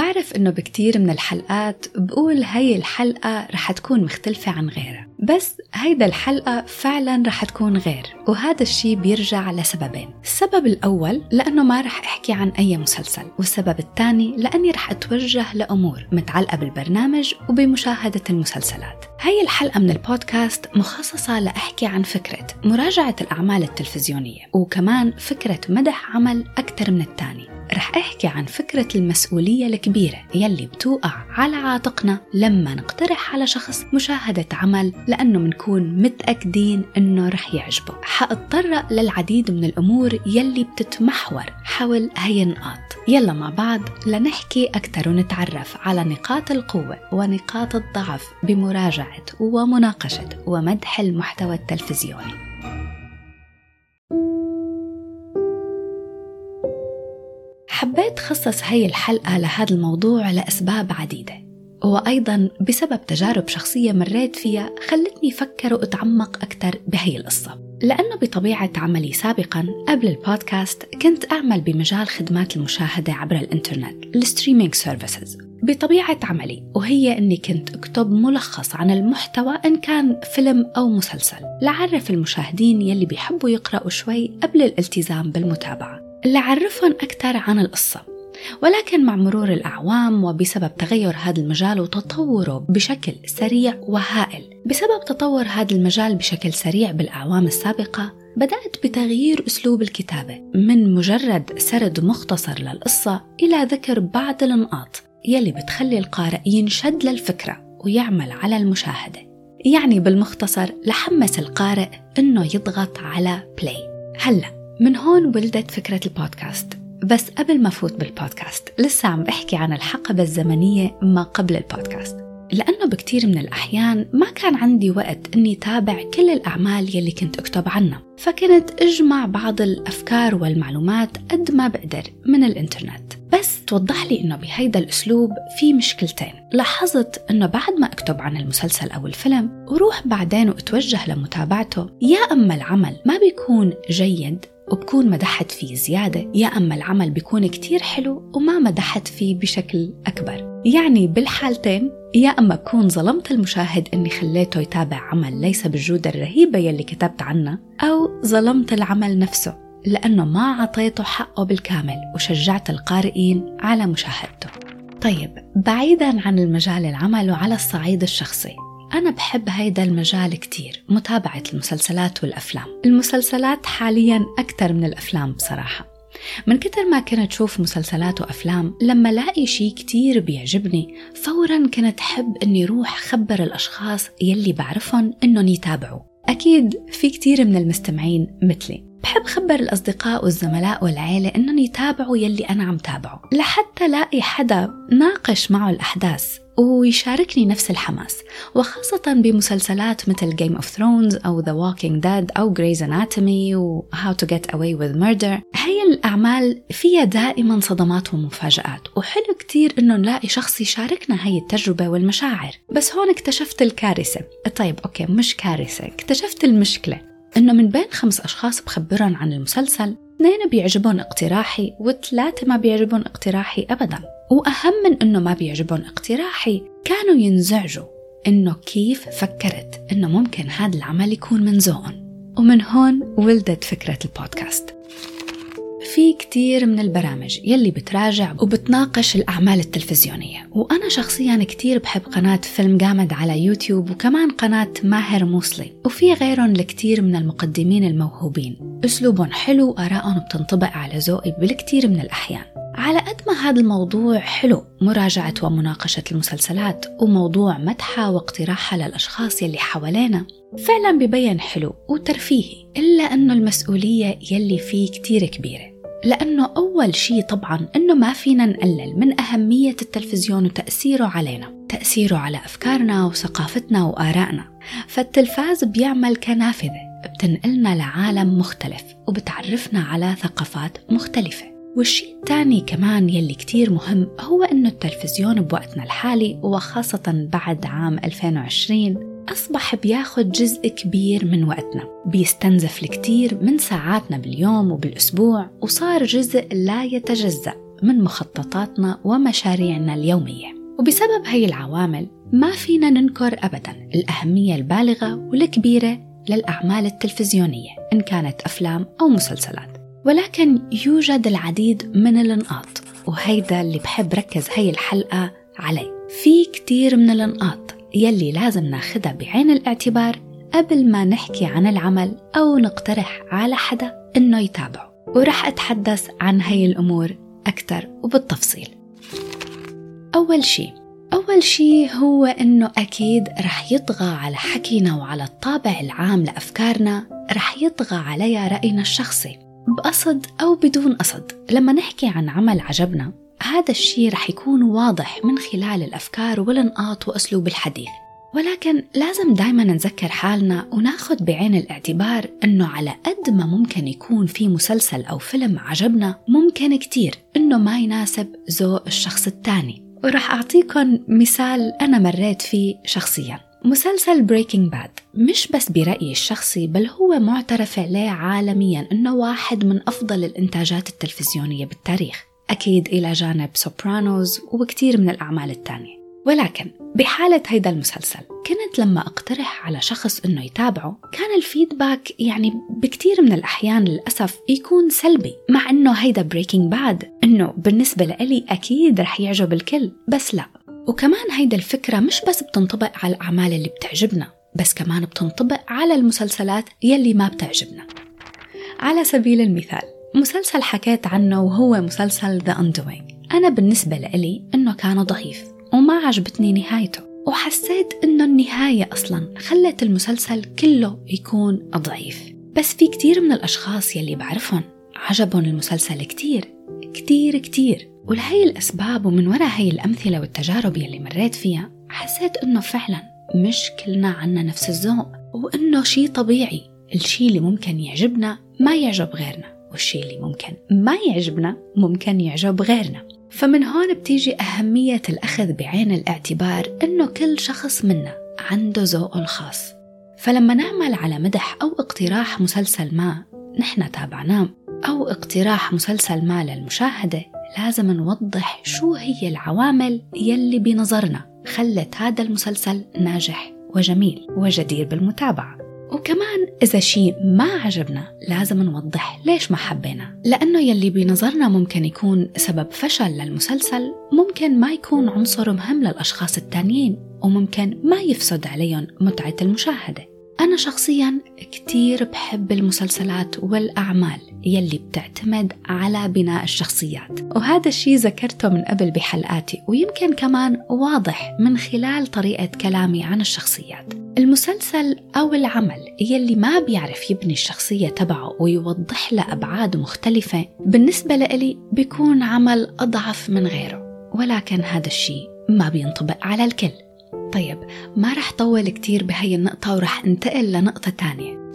بعرف إنه بكتير من الحلقات بقول هاي الحلقة رح تكون مختلفة عن غيرها بس هيدا الحلقة فعلا رح تكون غير وهذا الشي بيرجع لسببين السبب الأول لأنه ما رح أحكي عن أي مسلسل والسبب الثاني لأني رح أتوجه لأمور متعلقة بالبرنامج وبمشاهدة المسلسلات هاي الحلقة من البودكاست مخصصة لأحكي عن فكرة مراجعة الأعمال التلفزيونية وكمان فكرة مدح عمل أكثر من الثاني. رح أحكي عن فكرة المسؤولية الكبيرة يلي بتوقع على عاتقنا لما نقترح على شخص مشاهدة عمل لأنه منكون متأكدين إنه رح يعجبه. حأتطرق للعديد من الأمور يلي بتتمحور حول هي النقاط. يلا مع بعض لنحكي أكثر ونتعرف على نقاط القوة ونقاط الضعف بمراجعة ومناقشة ومدح المحتوى التلفزيوني. حبيت خصص هي الحلقة لهذا الموضوع لأسباب عديدة. وأيضا بسبب تجارب شخصية مريت فيها خلتني أفكر وأتعمق أكثر بهي القصة. لأنه بطبيعة عملي سابقا قبل البودكاست كنت أعمل بمجال خدمات المشاهدة عبر الإنترنت ال streaming services. بطبيعة عملي وهي أني كنت أكتب ملخص عن المحتوى إن كان فيلم أو مسلسل لعرف المشاهدين يلي بيحبوا يقرأوا شوي قبل الالتزام بالمتابعة. لعرفهم أكثر عن القصة. ولكن مع مرور الأعوام وبسبب تغير هذا المجال وتطوره بشكل سريع وهائل. بسبب تطور هذا المجال بشكل سريع بالأعوام السابقة بدأت بتغيير أسلوب الكتابة من مجرد سرد مختصر للقصة إلى ذكر بعض النقاط يلي بتخلي القارئ ينشد للفكرة ويعمل على المشاهدة. يعني بالمختصر لحمس القارئ إنه يضغط على play هلأ من هون ولدت فكرة البودكاست. بس قبل ما فوت بالبودكاست لسه عم بحكي عن الحقبة الزمنية ما قبل البودكاست. لأنه بكتير من الأحيان ما كان عندي وقت أني تابع كل الأعمال يلي كنت أكتب عنها. فكنت أجمع بعض الأفكار والمعلومات قد ما بقدر من الإنترنت. بس توضح لي إنه بهيدا الأسلوب في مشكلتين. لاحظت إنه بعد ما أكتب عن المسلسل أو الفيلم وروح بعدين وأتوجه لمتابعته. يا أما العمل ما بيكون جيد وبكون مدحت فيه زيادة يا أما العمل بيكون كتير حلو وما مدحت فيه بشكل أكبر. يعني بالحالتين يا أما بكون ظلمت المشاهد إني خليته يتابع عمل ليس بالجودة الرهيبة يلي كتبت عنها أو ظلمت العمل نفسه لأنه ما عطيته حقه بالكامل وشجعت القارئين على مشاهدته. طيب بعيدا عن المجال العمل وعلى الصعيد الشخصي أنا بحب هيدا المجال كتير متابعة المسلسلات والأفلام. المسلسلات حاليا أكثر من الأفلام بصراحة. من كتر ما كنت شوف مسلسلات وأفلام لما لاقي شي كتير بيعجبني فورا كنت حب أني روح خبر الأشخاص يلي بعرفهم أنهم يتابعوا. أكيد في كتير من المستمعين مثلي. بحب خبر الأصدقاء والزملاء والعيلة إنهم يتابعوا يلي أنا عم تابعه. لحتى لاقي حدا ناقش معه الأحداث ويشاركني نفس الحماس وخاصة بمسلسلات مثل Game of Thrones أو The Walking Dead أو Grey's Anatomy و How to Get Away with Murder. هي الأعمال فيها دائما صدمات ومفاجآت وحلو كتير إنه نلاقي شخص يشاركنا هي التجربة والمشاعر. بس هون اكتشفت الكارثة. طيب أوكي مش كارثة اكتشفت المشكلة. إنه من بين خمس أشخاص بخبرهم عن المسلسل اثنين بيعجبهم اقتراحي وثلاثة ما بيعجبهم اقتراحي أبدا. وأهم من إنه ما بيعجبهم اقتراحي كانوا ينزعجوا إنه كيف فكرت إنه ممكن هذا العمل يكون من ذوقهم ومن هون ولدت فكرة البودكاست. في كتير من البرامج يلي بتراجع وبتناقش الأعمال التلفزيونية. وأنا شخصيا كتير بحب قناة فيلم جامد على يوتيوب وكمان قناة ماهر موصلي. وفي غيرهم لكتير من المقدمين الموهوبين. أسلوبهم حلو وآرائهم بتنطبق على ذوقي بالكتير من الأحيان. على قد ما هذا الموضوع حلو مراجعة ومناقشة المسلسلات وموضوع مدحها واقتراحها للأشخاص يلي حوالينا فعلا ببين حلو وترفيهي إلا أنه المسؤولية يلي فيه كتير كبيرة. لأنه أول شيء طبعا أنه ما فينا نقلل من أهمية التلفزيون وتأثيره علينا تأثيره على أفكارنا وثقافتنا وآرائنا. فالتلفاز بيعمل كنافذة بتنقلنا لعالم مختلف وبتعرفنا على ثقافات مختلفة. والشيء الثاني كمان يلي كتير مهم هو أنه التلفزيون بوقتنا الحالي وخاصة بعد عام 2020 أصبح بياخد جزء كبير من وقتنا بيستنزف الكثير من ساعاتنا باليوم وبالأسبوع وصار جزء لا يتجزأ من مخططاتنا ومشاريعنا اليومية. وبسبب هي العوامل ما فينا ننكر أبدا الأهمية البالغة والكبيرة للأعمال التلفزيونية إن كانت أفلام أو مسلسلات. ولكن يوجد العديد من النقاط وهيدا اللي بحب ركز هي الحلقة عليه. في كتير من النقاط يلي لازم ناخدها بعين الاعتبار قبل ما نحكي عن العمل أو نقترح على حدا إنه يتابعه. ورح أتحدث عن هاي الأمور أكثر وبالتفصيل. أول شي أول شي هو إنه أكيد رح يطغى على حكينا وعلى الطابع العام لأفكارنا رح يطغى عليها رأينا الشخصي بقصد أو بدون قصد. لما نحكي عن عمل عجبنا هذا الشي رح يكون واضح من خلال الأفكار والنقاط وأسلوب الحديث. ولكن لازم دايما نذكر حالنا وناخد بعين الاعتبار إنه على قد ما ممكن يكون في مسلسل أو فيلم عجبنا ممكن كتير إنه ما يناسب ذوق الشخص الثاني. ورح اعطيكم مثال أنا مريت فيه شخصيا. مسلسل Breaking Bad مش بس برأيي الشخصي بل هو معترف عليه عالميا إنه واحد من أفضل الإنتاجات التلفزيونية بالتاريخ. أكيد إلى جانب Sopranos وكثير من الأعمال الثانية ولكن بحالة هيدا المسلسل كنت لما أقترح على شخص إنه يتابعه كان ال feedback يعني بكتير من الأحيان للأسف يكون سلبي مع إنه هيدا Breaking Bad إنه بالنسبة لإلي أكيد رح يعجب الكل بس لا. وكمان هيدا الفكرة مش بس بتنطبق على الأعمال اللي بتعجبنا بس كمان بتنطبق على المسلسلات يلي ما بتعجبنا. على سبيل المثال مسلسل حكيت عنه وهو مسلسل The Undoing. أنا بالنسبة لإلي إنه كان ضعيف وما عجبتني نهايته وحسيت إنه النهاية أصلا خلت المسلسل كله يكون ضعيف. بس في كتير من الأشخاص يلي بعرفهم عجبهم المسلسل كتير كتير كتير. ولهي الأسباب ومن وراء هي الأمثلة والتجارب يلي مريت فيها حسيت إنه فعلا مش كلنا عنا نفس الذوق وإنه شي طبيعي. الشي اللي ممكن يعجبنا ما يعجب غيرنا. والشي اللي ممكن ما يعجبنا ممكن يعجب غيرنا. فمن هون بتيجي أهمية الأخذ بعين الاعتبار إنه كل شخص منا عنده ذوقه الخاص. فلما نعمل على مدح أو اقتراح مسلسل ما نحن تابعناه أو اقتراح مسلسل ما للمشاهدة لازم نوضح شو هي العوامل يلي بنظرنا خلت هذا المسلسل ناجح وجميل وجدير بالمتابعة. وكمان إذا شيء ما عجبنا لازم نوضح ليش ما حبينا. لأنه يلي بنظرنا ممكن يكون سبب فشل للمسلسل ممكن ما يكون عنصر مهم للأشخاص التانيين وممكن ما يفسد عليهم متعة المشاهدة. أنا شخصيا كتير بحب المسلسلات والأعمال يلي بتعتمد على بناء الشخصيات. وهذا الشيء ذكرته من قبل بحلقاتي ويمكن كمان واضح من خلال طريقة كلامي عن الشخصيات. المسلسل أو العمل يلي ما بيعرف يبني الشخصية تبعه ويوضح لها أبعاد مختلفة بالنسبة لإلي بيكون عمل أضعف من غيره. ولكن هذا الشيء ما بينطبق على الكل. طيب ما رح طول كتير بهي النقطة ورح انتقل لنقطة تانية.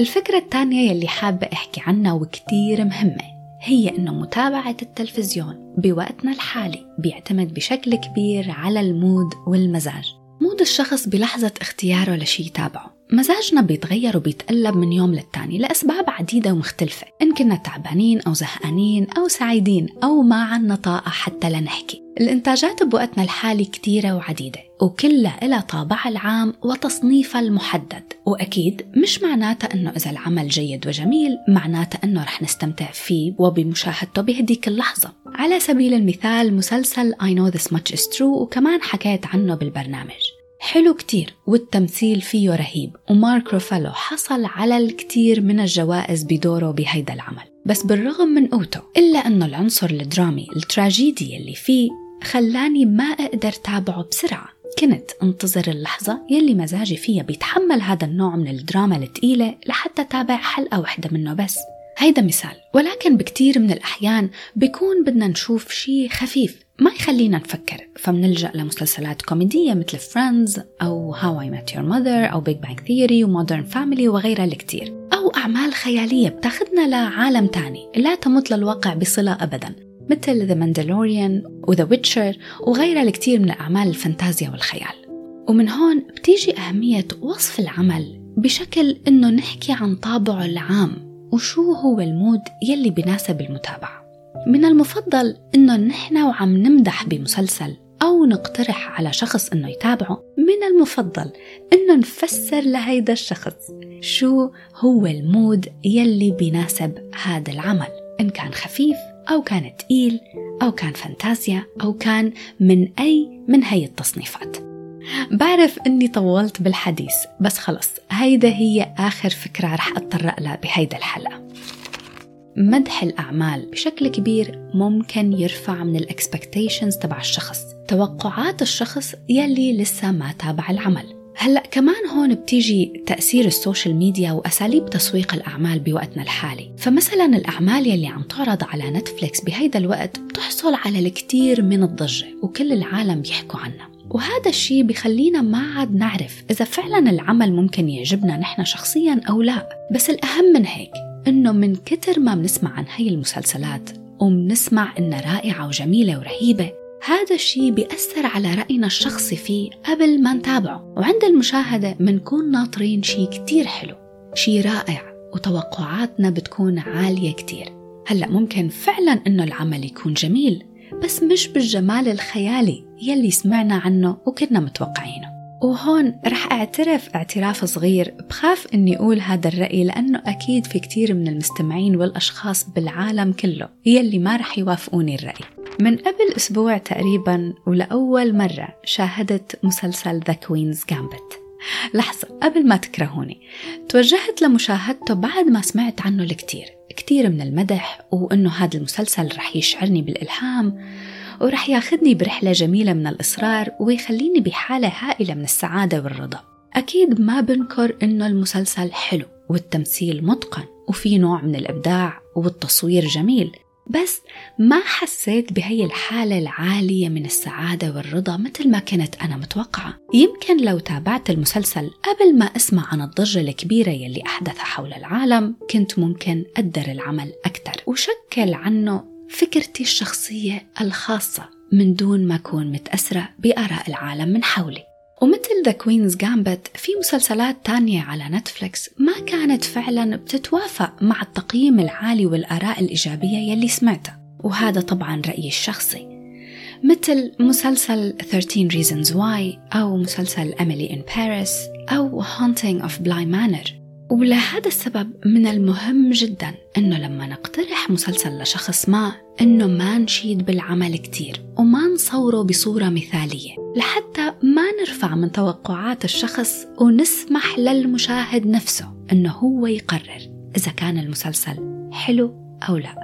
الفكرة الثانية يلي حابة أحكي عنها وكتير مهمة هي إنه متابعة التلفزيون بوقتنا الحالي بيعتمد بشكل كبير على ال mood والمزاج. mood الشخص بلحظة اختياره لشي يتابعه. مزاجنا بيتغير وبيتقلب من يوم للتاني لأسباب عديدة ومختلفة. إن كنا تعبانين أو زهقانين أو سعيدين أو ما عنا طاقة حتى لنحكي. الإنتاجات بوقتنا الحالي كتيرة وعديدة وكلها إلها طابعها العام وتصنيفها المحدد. وأكيد مش معناتها أنه إذا العمل جيد وجميل معناتها أنه رح نستمتع فيه وبمشاهدته بهديك اللحظة. على سبيل المثال مسلسل I know this much is true وكمان حكيت عنه بالبرنامج. حلو كتير والتمثيل فيه رهيب ومارك روفالو حصل على الكثير من الجوائز بدوره بهيدا العمل. بس بالرغم من قوته إلا أنه العنصر الدرامي التراجيدي اللي فيه خلاني ما أقدر تابعه بسرعة. كنت أنتظر اللحظة يلي مزاجي فيها بيتحمل هذا النوع من الدراما الثقيلة لحتى تابع حلقة واحدة منه بس. هيدا مثال. ولكن بكتير من الأحيان بيكون بدنا نشوف شي خفيف ما يخلينا نفكر. فمنلجأ لمسلسلات كوميدية مثل Friends أو How I Met Your Mother أو Big Bang Theory و Modern Family وغيرها الكتير. أو أعمال خيالية بتاخدنا لعالم تاني لا تمت للواقع بصلة أبدا. مثل The Mandalorian و The Witcher وغيرها الكتير من أعمال الفانتازيا والخيال. ومن هون بتيجي أهمية وصف العمل بشكل إنه نحكي عن طابعه العام وشو هو ال mood يلي بناسب المتابعة. من المفضل إنه نحن وعم نمدح بمسلسل أو نقترح على شخص إنه يتابعه. من المفضل إنه نفسر لهيدا الشخص شو هو ال mood يلي بيناسب هذا العمل. إن كان خفيف أو كان تقيل أو كان فانتازيا أو كان من أي من هي التصنيفات. بعرف إني طولت بالحديث بس خلص هيدا هي آخر فكرة رح أتطرق لها بهيدا الحلقة. مدح الأعمال بشكل كبير ممكن يرفع من ال expectations تبع الشخص توقعات الشخص يلي لسه ما تابع العمل. هلأ كمان هون بتيجي تأثير ال social media وأساليب تسويق الأعمال بوقتنا الحالي. فمثلا الأعمال يلي عم تعرض على Netflix بهيدا الوقت بتحصل على الكثير من الضجة وكل العالم بيحكوا عنها. وهذا الشيء بخلينا ما عاد نعرف إذا فعلا العمل ممكن يعجبنا نحن شخصيا أو لا. بس الأهم من هيك إنه من كتر ما بنسمع عن هاي المسلسلات وبنسمع إنها رائعة وجميلة ورهيبة هذا الشيء بيأثر على رأينا الشخصي فيه قبل ما نتابعه. وعند المشاهدة منكون ناطرين شيء كتير حلو شيء رائع وتوقعاتنا بتكون عالية كتير. هلأ ممكن فعلا إنه العمل يكون جميل بس مش بالجمال الخيالي يلي سمعنا عنه وكنا متوقعينه. وهون رح أعترف اعتراف صغير بخاف إني أقول هذا الرأي لأنه أكيد في كتير من المستمعين والأشخاص بالعالم كله يلي ما رح يوافقوني الرأي. من قبل أسبوع تقريبا ولأول مرة شاهدت مسلسل The Queen's Gambit لحظة قبل ما تكرهوني توجهت لمشاهدته بعد ما سمعت عنه الكثير كثير من المدح وإنه هذا المسلسل رح يشعرني بالإلهام ورح ياخذني برحلة جميلة من الإصرار ويخليني بحالة هائلة من السعادة والرضا. أكيد ما بنكر إنه المسلسل حلو والتمثيل متقن وفي نوع من الإبداع والتصوير جميل بس ما حسيت بهي الحالة العالية من السعادة والرضا مثل ما كنت أنا متوقعة. يمكن لو تابعت المسلسل قبل ما أسمع عن الضجة الكبيرة يلي أحدثها حول العالم كنت ممكن أقدر العمل أكثر وشكل عنه فكرتي الشخصية الخاصة من دون ما أكون متأثرة بآراء العالم من حولي. ومثل The Queen's Gambit في مسلسلات تانية على Netflix ما كانت فعلا بتتوافق مع التقييم العالي والآراء الإيجابية يلي سمعتها وهذا طبعا رأيي الشخصي. مثل مسلسل 13 Reasons Why أو مسلسل Emily in Paris أو Haunting of Bly Manor. ولهذا السبب من المهم جدا إنه لما نقترح مسلسل لشخص ما إنه ما نشيد بالعمل كتير وما نصوره بصورة مثالية لحتى ما نرفع من توقعات الشخص ونسمح للمشاهد نفسه إنه هو يقرر إذا كان المسلسل حلو أو لا.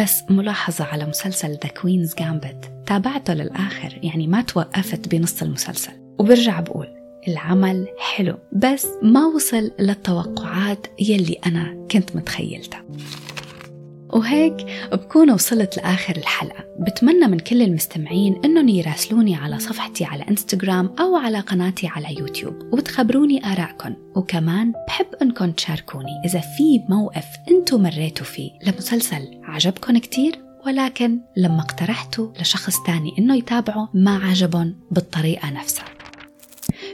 بس ملاحظة على مسلسل The Queen's Gambit تابعته للآخر يعني ما توقفت بنص المسلسل. وبرجع بقول العمل حلو بس ما وصل للتوقعات يلي أنا كنت متخيلتها. وهيك بكون وصلت لآخر الحلقة. بتمنى من كل المستمعين أنهم يراسلوني على صفحتي على إنستغرام أو على قناتي على يوتيوب وتخبروني آرائكم. وكمان بحب أنكم تشاركوني إذا في موقف أنتو مريتوا فيه. لمسلسل عجبكم كتير؟ ولكن لما اقترحتوا لشخص تاني إنه يتابعه ما عجبهم بالطريقة نفسها.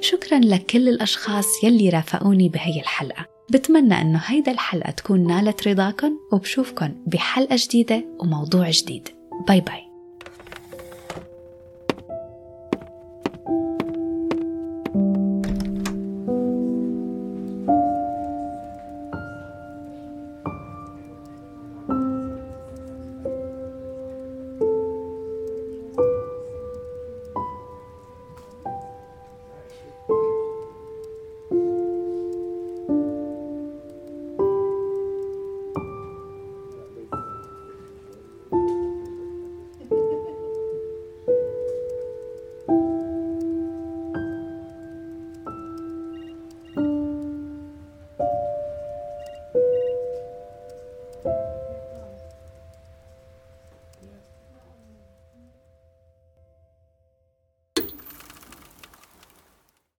شكرا لكل الأشخاص يلي رافقوني بهي الحلقة. بتمنى أنه هيدا الحلقة تكون نالت رضاكم وبشوفكن بحلقة جديدة وموضوع جديد. باي باي.